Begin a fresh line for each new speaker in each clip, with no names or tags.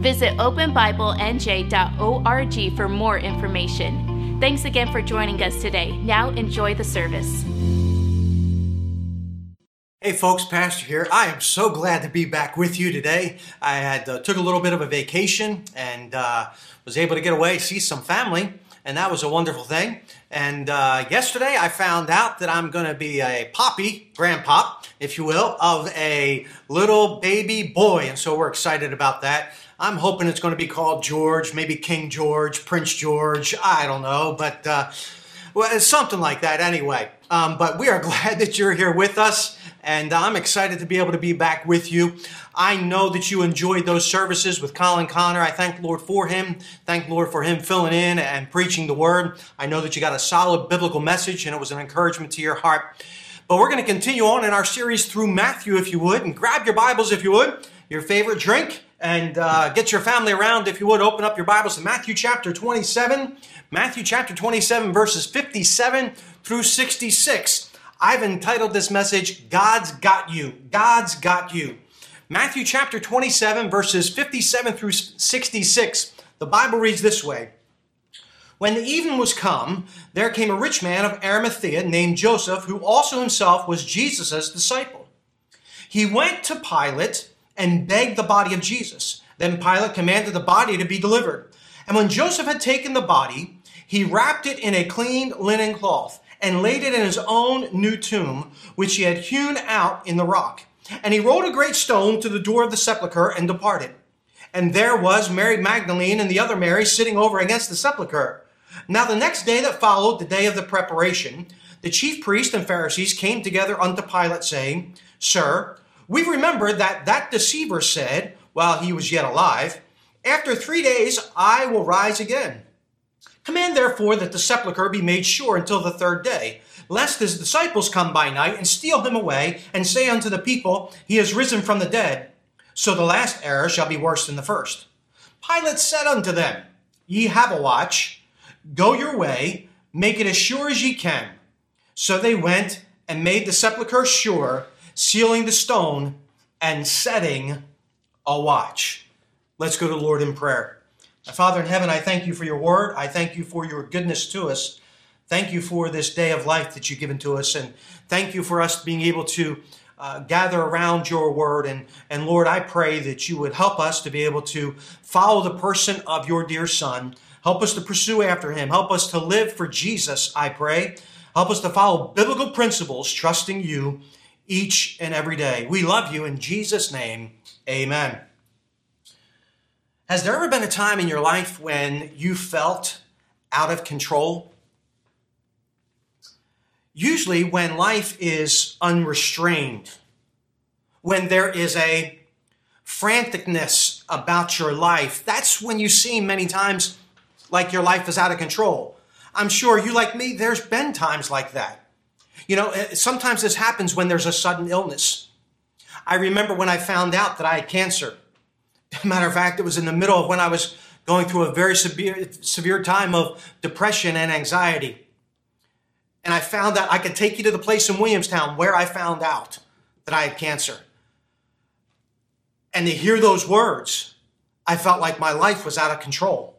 Visit openbiblenj.org for more information. Thanks again for joining us today. Now enjoy the service.
Hey folks, Pastor here. I am so glad to be back with you today. I had uh, took a little bit of a vacation and uh, was able to get away, see some family, and that was a wonderful thing. And uh, yesterday I found out that I'm going to be a poppy, grandpop, if you will, of a little baby boy, and so we're excited about that. I'm hoping it's going to be called George, maybe King George, Prince George. I don't know, but uh, well, something like that anyway. Um, but we are glad that you're here with us, and I'm excited to be able to be back with you. I know that you enjoyed those services with Colin Connor. I thank the Lord for him. Thank the Lord for him filling in and preaching the word. I know that you got a solid biblical message, and it was an encouragement to your heart. But we're going to continue on in our series through Matthew, if you would, and grab your Bibles, if you would, your favorite drink and uh, get your family around, if you would, open up your Bibles to Matthew chapter 27. Matthew chapter 27, verses 57 through 66. I've entitled this message, God's Got You. God's Got You. Matthew chapter 27, verses 57 through 66. The Bible reads this way When the evening was come, there came a rich man of Arimathea named Joseph, who also himself was Jesus' disciple. He went to Pilate and begged the body of Jesus. Then Pilate commanded the body to be delivered. And when Joseph had taken the body, he wrapped it in a clean linen cloth and laid it in his own new tomb, which he had hewn out in the rock. And he rolled a great stone to the door of the sepulchre and departed. And there was Mary Magdalene and the other Mary sitting over against the sepulchre. Now the next day that followed, the day of the preparation, the chief priests and Pharisees came together unto Pilate, saying, Sir, we remember that that deceiver said, while he was yet alive, After three days I will rise again. Command therefore that the sepulchre be made sure until the third day, lest his disciples come by night and steal him away, and say unto the people, He is risen from the dead. So the last error shall be worse than the first. Pilate said unto them, Ye have a watch, go your way, make it as sure as ye can. So they went and made the sepulchre sure sealing the stone, and setting a watch. Let's go to Lord in prayer. Father in heaven, I thank you for your word. I thank you for your goodness to us. Thank you for this day of life that you've given to us. And thank you for us being able to uh, gather around your word. And, and Lord, I pray that you would help us to be able to follow the person of your dear Son. Help us to pursue after him. Help us to live for Jesus, I pray. Help us to follow biblical principles, trusting you each and every day. We love you in Jesus' name. Amen. Has there ever been a time in your life when you felt out of control? Usually, when life is unrestrained, when there is a franticness about your life, that's when you seem many times like your life is out of control. I'm sure you, like me, there's been times like that. You know, eh, sometimes this happens when there's a sudden illness. I remember when I found out that I had cancer. Matter of fact, it was in the middle of when I was going through a very severe, severe time of depression and anxiety. And I found out I could take you to the place in Williamstown where I found out that I had cancer. And to hear those words, I felt like my life was out of control.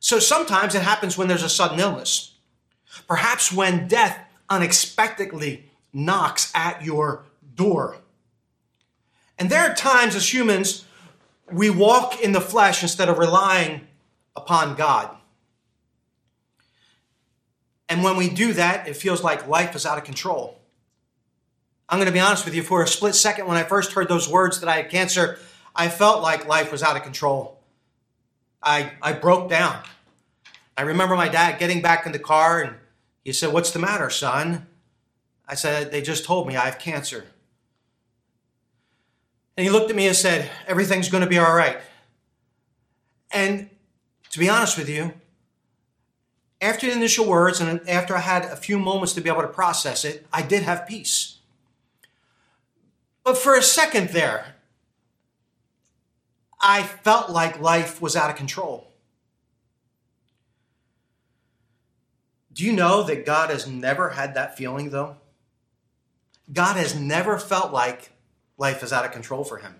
So sometimes it happens when there's a sudden illness. Perhaps when death unexpectedly knocks at your door. And there are times as humans, we walk in the flesh instead of relying upon God. And when we do that, it feels like life is out of control. I'm going to be honest with you, for a split second, when I first heard those words that I had cancer, I felt like life was out of control. I, I broke down. I remember my dad getting back in the car and he said, What's the matter, son? I said, They just told me I have cancer. And he looked at me and said, Everything's going to be all right. And to be honest with you, after the initial words and after I had a few moments to be able to process it, I did have peace. But for a second there, I felt like life was out of control. Do you know that God has never had that feeling, though? God has never felt like life is out of control for him.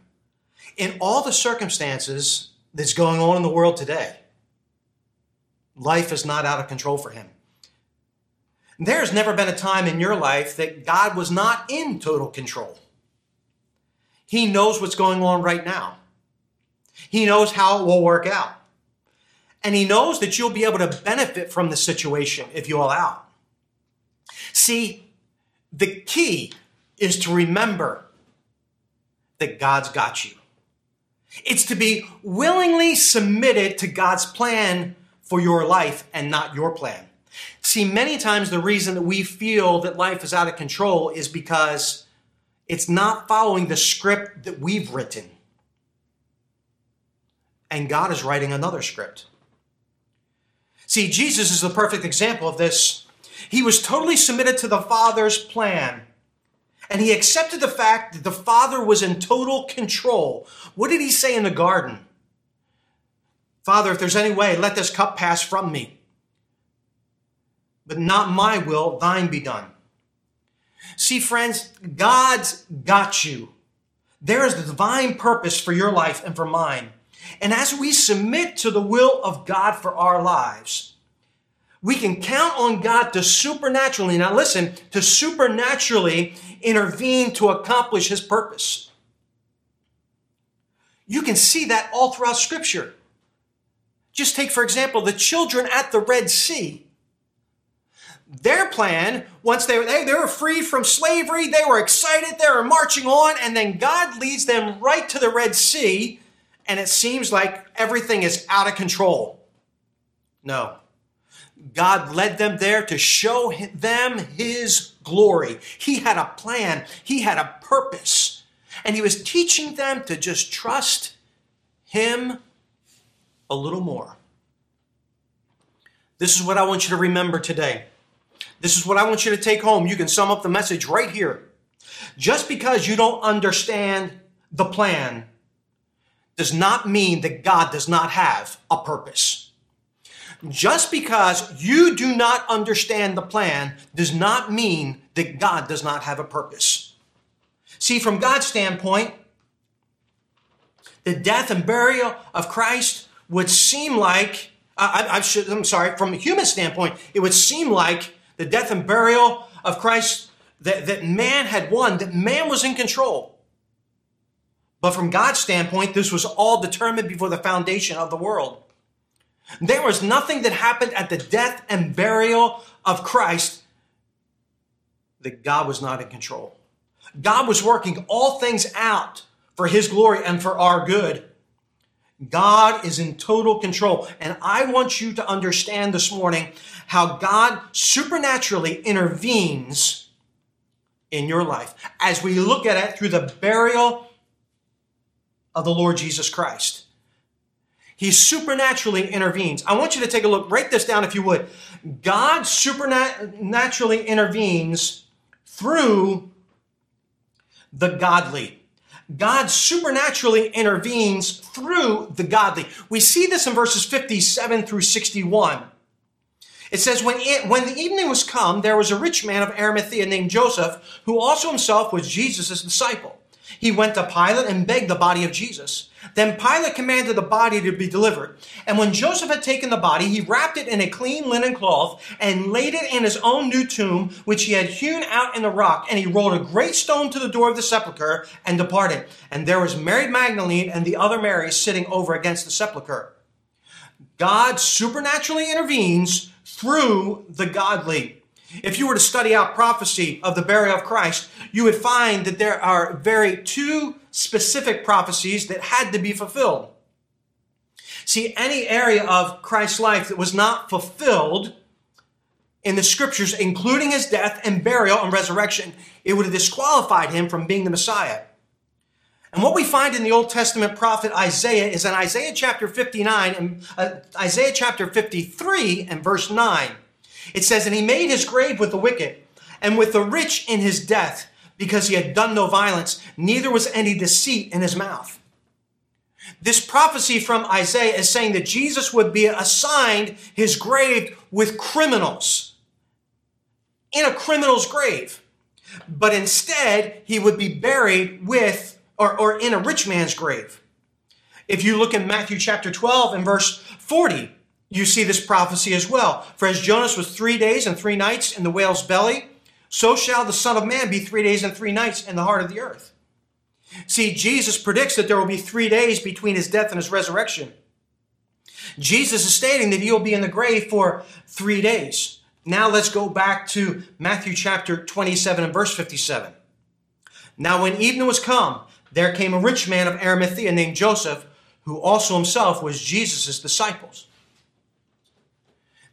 In all the circumstances that's going on in the world today, life is not out of control for him. There has never been a time in your life that God was not in total control. He knows what's going on right now. He knows how it will work out. And he knows that you'll be able to benefit from the situation if you allow. See, the key is to remember that God's got you. It's to be willingly submitted to God's plan for your life and not your plan. See, many times the reason that we feel that life is out of control is because it's not following the script that we've written. And God is writing another script. See, Jesus is the perfect example of this. He was totally submitted to the Father's plan. And he accepted the fact that the Father was in total control. What did he say in the garden? Father, if there's any way, let this cup pass from me. But not my will, thine be done. See, friends, God's got you. There is the divine purpose for your life and for mine. And as we submit to the will of God for our lives, we can count on God to supernaturally, now listen, to supernaturally intervene to accomplish his purpose. You can see that all throughout scripture. Just take, for example, the children at the Red Sea. Their plan, once they were, they, they were freed from slavery, they were excited, they were marching on, and then God leads them right to the Red Sea, and it seems like everything is out of control. No. God led them there to show them his glory. He had a plan, he had a purpose, and he was teaching them to just trust him a little more. This is what I want you to remember today. This is what I want you to take home. You can sum up the message right here. Just because you don't understand the plan does not mean that God does not have a purpose. Just because you do not understand the plan does not mean that God does not have a purpose. See, from God's standpoint, the death and burial of Christ would seem like, I, I should, I'm sorry, from a human standpoint, it would seem like the death and burial of Christ, that, that man had won, that man was in control. But from God's standpoint, this was all determined before the foundation of the world. There was nothing that happened at the death and burial of Christ that God was not in control. God was working all things out for his glory and for our good. God is in total control. And I want you to understand this morning how God supernaturally intervenes in your life as we look at it through the burial of the Lord Jesus Christ. He supernaturally intervenes. I want you to take a look, write this down if you would. God supernaturally intervenes through the godly. God supernaturally intervenes through the godly. We see this in verses 57 through 61. It says, when, it, when the evening was come, there was a rich man of Arimathea named Joseph, who also himself was Jesus' disciple. He went to Pilate and begged the body of Jesus. Then Pilate commanded the body to be delivered. And when Joseph had taken the body, he wrapped it in a clean linen cloth and laid it in his own new tomb, which he had hewn out in the rock. And he rolled a great stone to the door of the sepulchre and departed. And there was Mary Magdalene and the other Mary sitting over against the sepulchre. God supernaturally intervenes through the godly. If you were to study out prophecy of the burial of Christ, you would find that there are very two specific prophecies that had to be fulfilled. See, any area of Christ's life that was not fulfilled in the scriptures, including his death and burial and resurrection, it would have disqualified him from being the Messiah. And what we find in the Old Testament prophet Isaiah is in Isaiah chapter 59 and uh, Isaiah chapter 53 and verse 9. It says, And he made his grave with the wicked and with the rich in his death because he had done no violence, neither was any deceit in his mouth. This prophecy from Isaiah is saying that Jesus would be assigned his grave with criminals in a criminal's grave. But instead, he would be buried with or, or in a rich man's grave. If you look in Matthew chapter 12 and verse 40, you see this prophecy as well. For as Jonas was three days and three nights in the whale's belly, so shall the Son of Man be three days and three nights in the heart of the earth. See, Jesus predicts that there will be three days between his death and his resurrection. Jesus is stating that he'll be in the grave for three days. Now let's go back to Matthew chapter 27 and verse 57. Now when evening was come, there came a rich man of Arimathea named Joseph, who also himself was Jesus' disciples.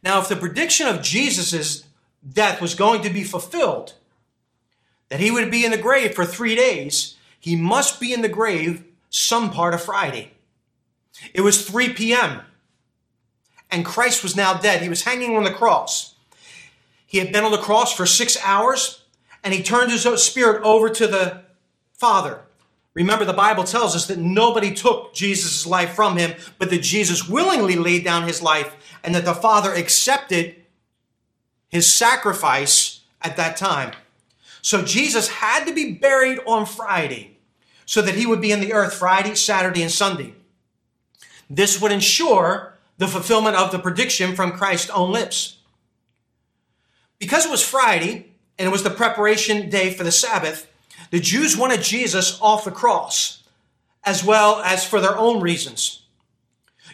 Now, if the prediction of Jesus' death was going to be fulfilled, that he would be in the grave for three days, he must be in the grave some part of Friday. It was 3 p.m., and Christ was now dead. He was hanging on the cross. He had been on the cross for six hours, and he turned his spirit over to the Father. Remember, the Bible tells us that nobody took Jesus' life from him, but that Jesus willingly laid down his life and that the Father accepted his sacrifice at that time. So Jesus had to be buried on Friday so that he would be in the earth Friday, Saturday, and Sunday. This would ensure the fulfillment of the prediction from Christ's own lips. Because it was Friday and it was the preparation day for the Sabbath, the Jews wanted Jesus off the cross, as well as for their own reasons.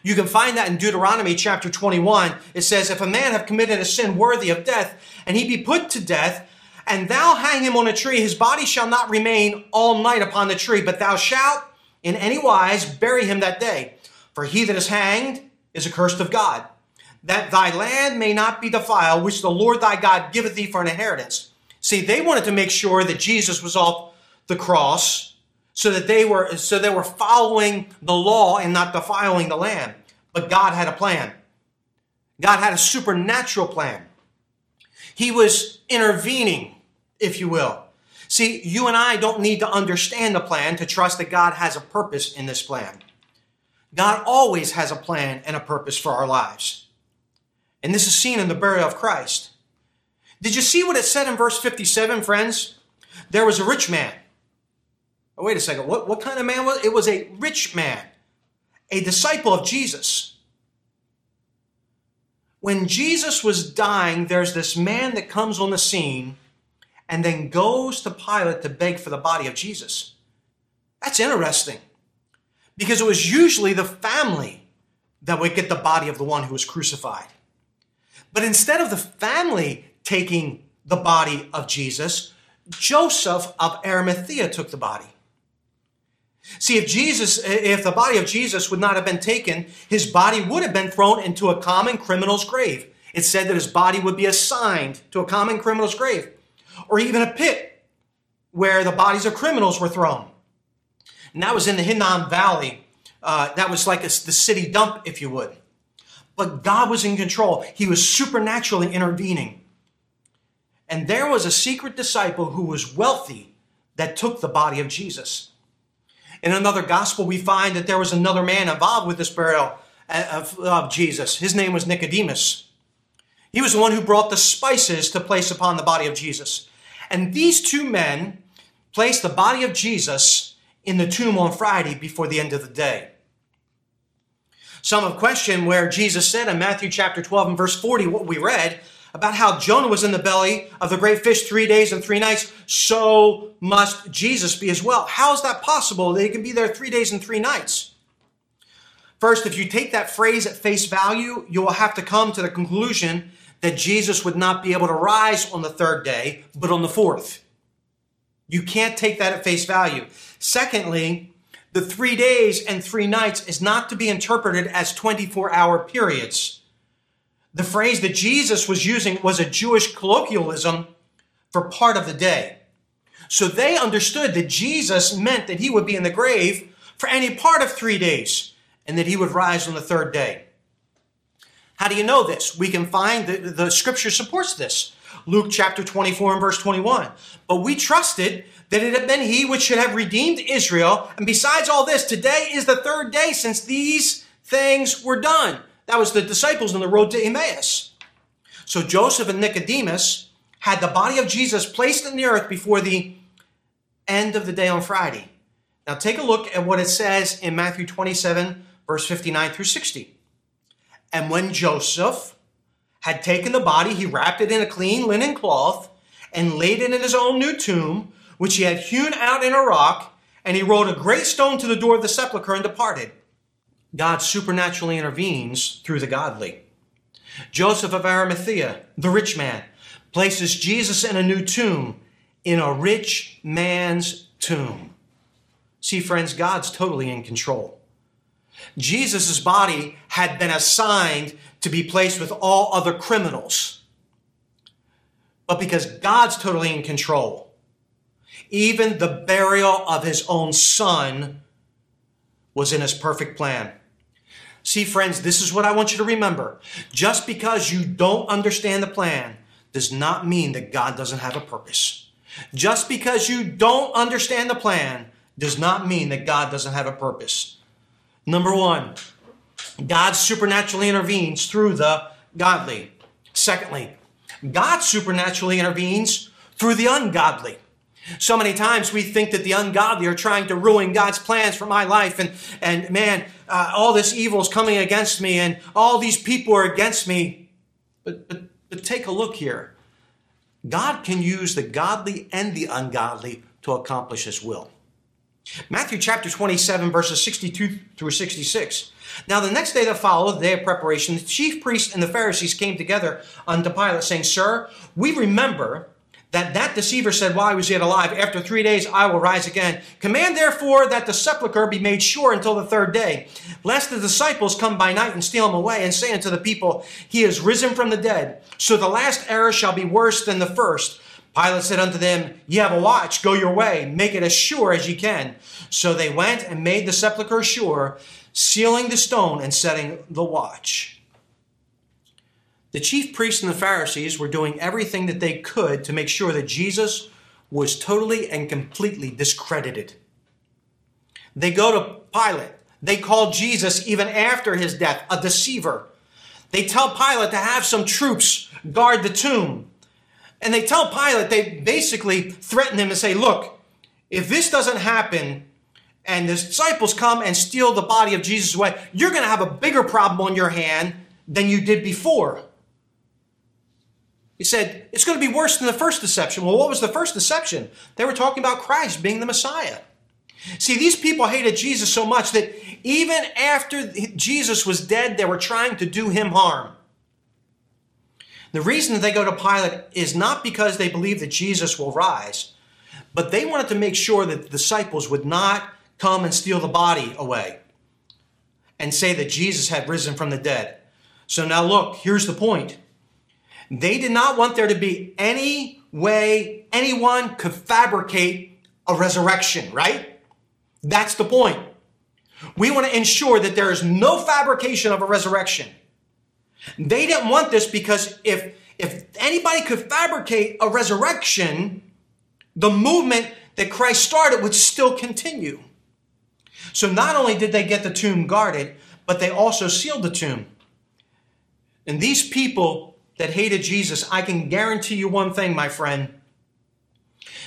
You can find that in Deuteronomy chapter 21. It says, If a man have committed a sin worthy of death, and he be put to death, and thou hang him on a tree, his body shall not remain all night upon the tree, but thou shalt in any wise bury him that day. For he that is hanged is accursed of God, that thy land may not be defiled, which the Lord thy God giveth thee for an inheritance. See, they wanted to make sure that Jesus was off the cross so that they were so they were following the law and not defiling the land. But God had a plan. God had a supernatural plan. He was intervening, if you will. See, you and I don't need to understand the plan to trust that God has a purpose in this plan. God always has a plan and a purpose for our lives. And this is seen in the burial of Christ. Did you see what it said in verse 57, friends? There was a rich man. Oh, wait a second. What, what kind of man was it? It was a rich man, a disciple of Jesus. When Jesus was dying, there's this man that comes on the scene and then goes to Pilate to beg for the body of Jesus. That's interesting because it was usually the family that would get the body of the one who was crucified. But instead of the family taking the body of Jesus, Joseph of Arimathea took the body. See, if Jesus, if the body of Jesus would not have been taken, his body would have been thrown into a common criminal's grave. It said that his body would be assigned to a common criminal's grave, or even a pit where the bodies of criminals were thrown. And that was in the Hinnom Valley. Uh, that was like a, the city dump, if you would. But God was in control. He was supernaturally intervening. And there was a secret disciple who was wealthy that took the body of Jesus. In another gospel, we find that there was another man involved with this burial uh, of, of Jesus. His name was Nicodemus. He was the one who brought the spices to place upon the body of Jesus. And these two men placed the body of Jesus in the tomb on Friday before the end of the day. Some have questioned where Jesus said in Matthew chapter 12 and verse 40, what we read, about how Jonah was in the belly of the great fish three days and three nights, so must Jesus be as well. How is that possible that he can be there three days and three nights? First, if you take that phrase at face value, you will have to come to the conclusion that Jesus would not be able to rise on the third day, but on the fourth. You can't take that at face value. Secondly, the three days and three nights is not to be interpreted as 24 hour periods. The phrase that Jesus was using was a Jewish colloquialism for part of the day. So they understood that Jesus meant that he would be in the grave for any part of three days and that he would rise on the third day. How do you know this? We can find that the scripture supports this. Luke chapter 24 and verse 21. But we trusted that it had been he which should have redeemed Israel. And besides all this, today is the third day since these things were done. That was the disciples on the road to Emmaus. So Joseph and Nicodemus had the body of Jesus placed in the earth before the end of the day on Friday. Now take a look at what it says in Matthew 27, verse 59 through 60. And when Joseph had taken the body, he wrapped it in a clean linen cloth and laid it in his own new tomb, which he had hewn out in a rock, and he rolled a great stone to the door of the sepulchre and departed. God supernaturally intervenes through the godly. Joseph of Arimathea, the rich man, places Jesus in a new tomb, in a rich man's tomb. See, friends, God's totally in control. Jesus' body had been assigned to be placed with all other criminals. But because God's totally in control, even the burial of his own son was in his perfect plan. See, friends, this is what I want you to remember. Just because you don't understand the plan does not mean that God doesn't have a purpose. Just because you don't understand the plan does not mean that God doesn't have a purpose. Number one, God supernaturally intervenes through the godly. Secondly, God supernaturally intervenes through the ungodly. So many times we think that the ungodly are trying to ruin God's plans for my life, and, and man, uh, all this evil is coming against me, and all these people are against me. But, but, but take a look here. God can use the godly and the ungodly to accomplish His will. Matthew chapter 27, verses 62 through 66. Now, the next day that followed, the day of preparation, the chief priests and the Pharisees came together unto Pilate, saying, Sir, we remember that that deceiver said while he was yet alive, After three days I will rise again. Command therefore that the sepulchre be made sure until the third day, lest the disciples come by night and steal him away, and say unto the people, He is risen from the dead. So the last error shall be worse than the first. Pilate said unto them, Ye have a watch, go your way, make it as sure as ye can. So they went and made the sepulchre sure, sealing the stone and setting the watch. The chief priests and the Pharisees were doing everything that they could to make sure that Jesus was totally and completely discredited. They go to Pilate. They call Jesus, even after his death, a deceiver. They tell Pilate to have some troops guard the tomb. And they tell Pilate, they basically threaten him and say, Look, if this doesn't happen and the disciples come and steal the body of Jesus away, you're going to have a bigger problem on your hand than you did before. He said, It's going to be worse than the first deception. Well, what was the first deception? They were talking about Christ being the Messiah. See, these people hated Jesus so much that even after Jesus was dead, they were trying to do him harm. The reason that they go to Pilate is not because they believe that Jesus will rise, but they wanted to make sure that the disciples would not come and steal the body away and say that Jesus had risen from the dead. So now look, here's the point. They did not want there to be any way anyone could fabricate a resurrection, right? That's the point. We want to ensure that there is no fabrication of a resurrection. They didn't want this because if, if anybody could fabricate a resurrection, the movement that Christ started would still continue. So not only did they get the tomb guarded, but they also sealed the tomb. And these people that hated Jesus, I can guarantee you one thing, my friend.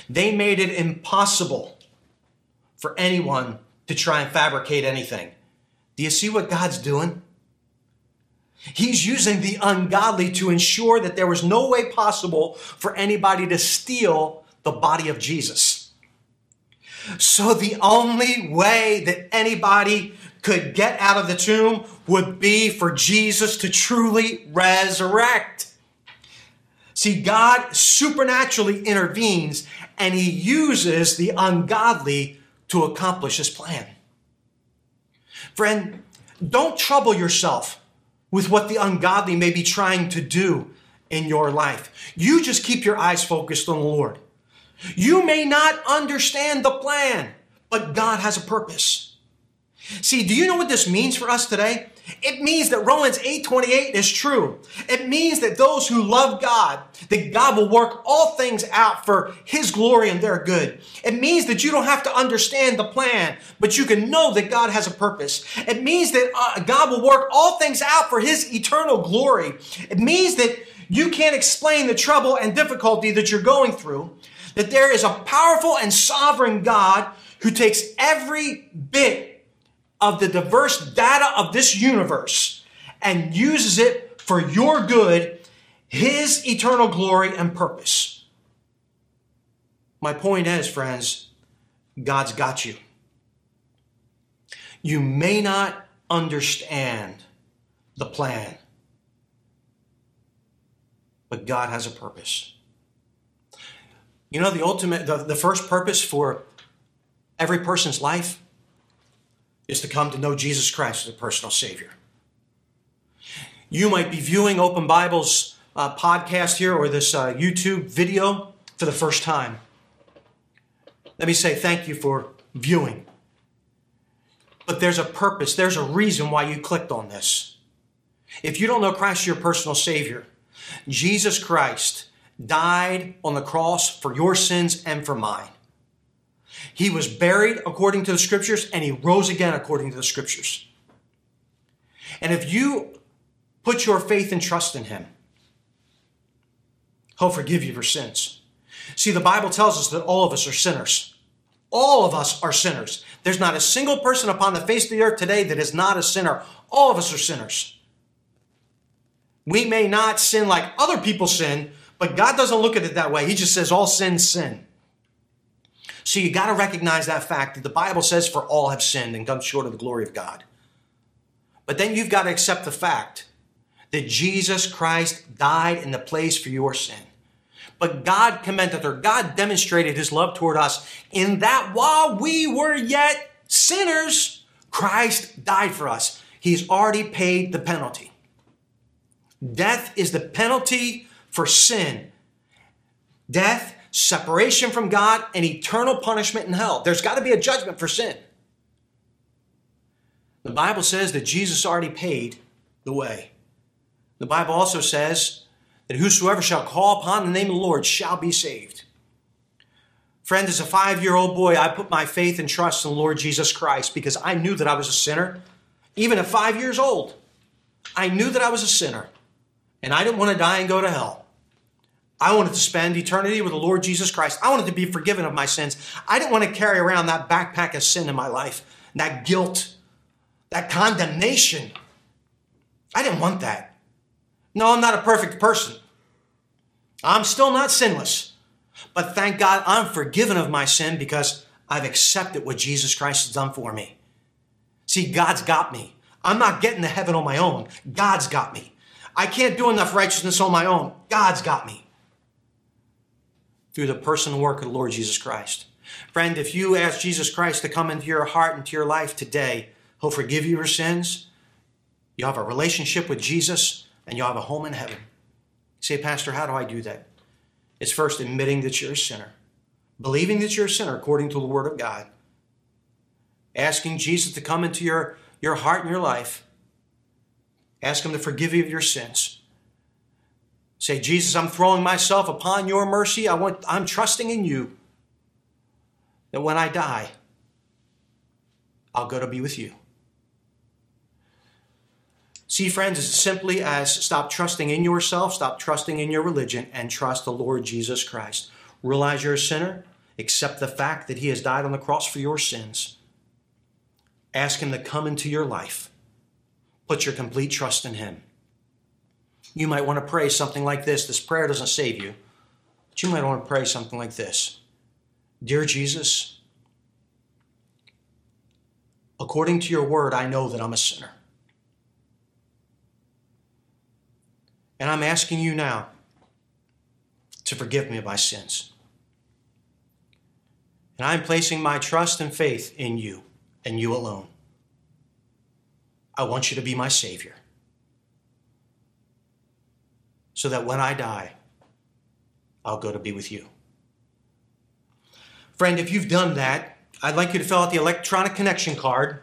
They made it impossible for anyone to try and fabricate anything. Do you see what God's doing? He's using the ungodly to ensure that there was no way possible for anybody to steal the body of Jesus. So the only way that anybody could get out of the tomb would be for Jesus to truly resurrect. See, God supernaturally intervenes and he uses the ungodly to accomplish his plan. Friend, don't trouble yourself with what the ungodly may be trying to do in your life. You just keep your eyes focused on the Lord. You may not understand the plan, but God has a purpose. See, do you know what this means for us today? It means that Romans 8:28 is true. It means that those who love God, that God will work all things out for his glory and their good. It means that you don't have to understand the plan, but you can know that God has a purpose. It means that uh, God will work all things out for his eternal glory. It means that you can't explain the trouble and difficulty that you're going through, that there is a powerful and sovereign God who takes every bit of the diverse data of this universe and uses it for your good, His eternal glory and purpose. My point is, friends, God's got you. You may not understand the plan, but God has a purpose. You know, the ultimate, the, the first purpose for every person's life is to come to know Jesus Christ as a personal Savior. You might be viewing Open Bible's uh, podcast here or this uh, YouTube video for the first time. Let me say thank you for viewing. But there's a purpose, there's a reason why you clicked on this. If you don't know Christ as your personal Savior, Jesus Christ died on the cross for your sins and for mine. He was buried according to the scriptures and he rose again according to the scriptures. And if you put your faith and trust in him, he'll forgive you for sins. See, the Bible tells us that all of us are sinners. All of us are sinners. There's not a single person upon the face of the earth today that is not a sinner. All of us are sinners. We may not sin like other people sin, but God doesn't look at it that way. He just says all sin, sin. So you got to recognize that fact that the Bible says, For all have sinned and come short of the glory of God. But then you've got to accept the fact that Jesus Christ died in the place for your sin. But God commended or God demonstrated his love toward us in that while we were yet sinners, Christ died for us. He's already paid the penalty. Death is the penalty for sin. Death separation from God, and eternal punishment in hell. There's got to be a judgment for sin. The Bible says that Jesus already paid the way. The Bible also says that whosoever shall call upon the name of the Lord shall be saved. Friend, as a five year old boy, I put my faith and trust in the Lord Jesus Christ because I knew that I was a sinner. Even at five years old, I knew that I was a sinner and I didn't want to die and go to hell. I wanted to spend eternity with the Lord Jesus Christ. I wanted to be forgiven of my sins. I didn't want to carry around that backpack of sin in my life, that guilt, that condemnation. I didn't want that. No, I'm not a perfect person. I'm still not sinless. But thank God I'm forgiven of my sin because I've accepted what Jesus Christ has done for me. See, God's got me. I'm not getting to heaven on my own. God's got me. I can't do enough righteousness on my own. God's got me through the person and work of the Lord Jesus Christ. Friend, if you ask Jesus Christ to come into your heart, and into your life today, He'll forgive you your sins. You'll have a relationship with Jesus, and you'll have a home in heaven. You say, Pastor, how do I do that? It's first admitting that you're a sinner, believing that you're a sinner according to the Word of God, asking Jesus to come into your, your heart and your life, ask Him to forgive you of your sins. Say, Jesus, I'm throwing myself upon your mercy. I want, I'm trusting in you that when I die, I'll go to be with you. See, friends, it's simply as stop trusting in yourself, stop trusting in your religion, and trust the Lord Jesus Christ. Realize you're a sinner, accept the fact that He has died on the cross for your sins. Ask Him to come into your life. Put your complete trust in Him you might want to pray something like this. This prayer doesn't save you, but you might want to pray something like this Dear Jesus, according to your word, I know that I'm a sinner. And I'm asking you now to forgive me of my sins. And I'm placing my trust and faith in you and you alone. I want you to be my Savior so that when I die, I'll go to be with you. Friend, if you've done that, I'd like you to fill out the electronic connection card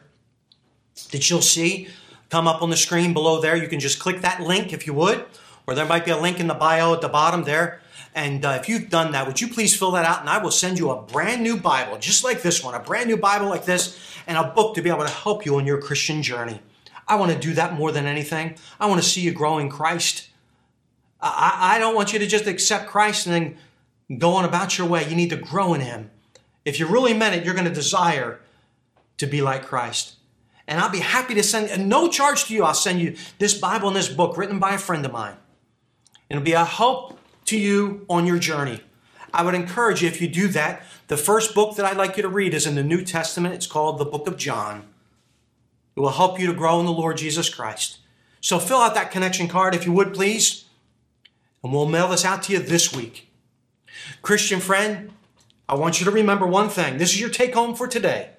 that you'll see come up on the screen below there. You can just click that link if you would, or there might be a link in the bio at the bottom there. And uh, if you've done that, would you please fill that out? And I will send you a brand new Bible, just like this one, a brand new Bible like this, and a book to be able to help you on your Christian journey. I want to do that more than anything. I want to see you grow in Christ. I, I don't want you to just accept Christ and then go on about your way. You need to grow in Him. If you really meant it, you're going to desire to be like Christ. And I'll be happy to send, no charge to you, I'll send you this Bible and this book written by a friend of mine. It'll be a help to you on your journey. I would encourage you if you do that. The first book that I'd like you to read is in the New Testament. It's called the Book of John. It will help you to grow in the Lord Jesus Christ. So fill out that connection card if you would, please, and we'll mail this out to you this week. Christian friend, I want you to remember one thing. This is your take home for today.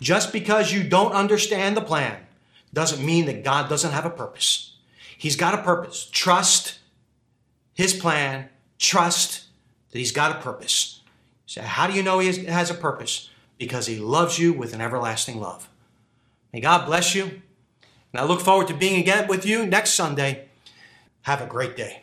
Just because you don't understand the plan doesn't mean that God doesn't have a purpose. He's got a purpose. Trust his plan. Trust that he's got a purpose. So how do you know he has a purpose? Because he loves you with an everlasting love. May God bless you. And I look forward to being again with you next Sunday. Have a great day.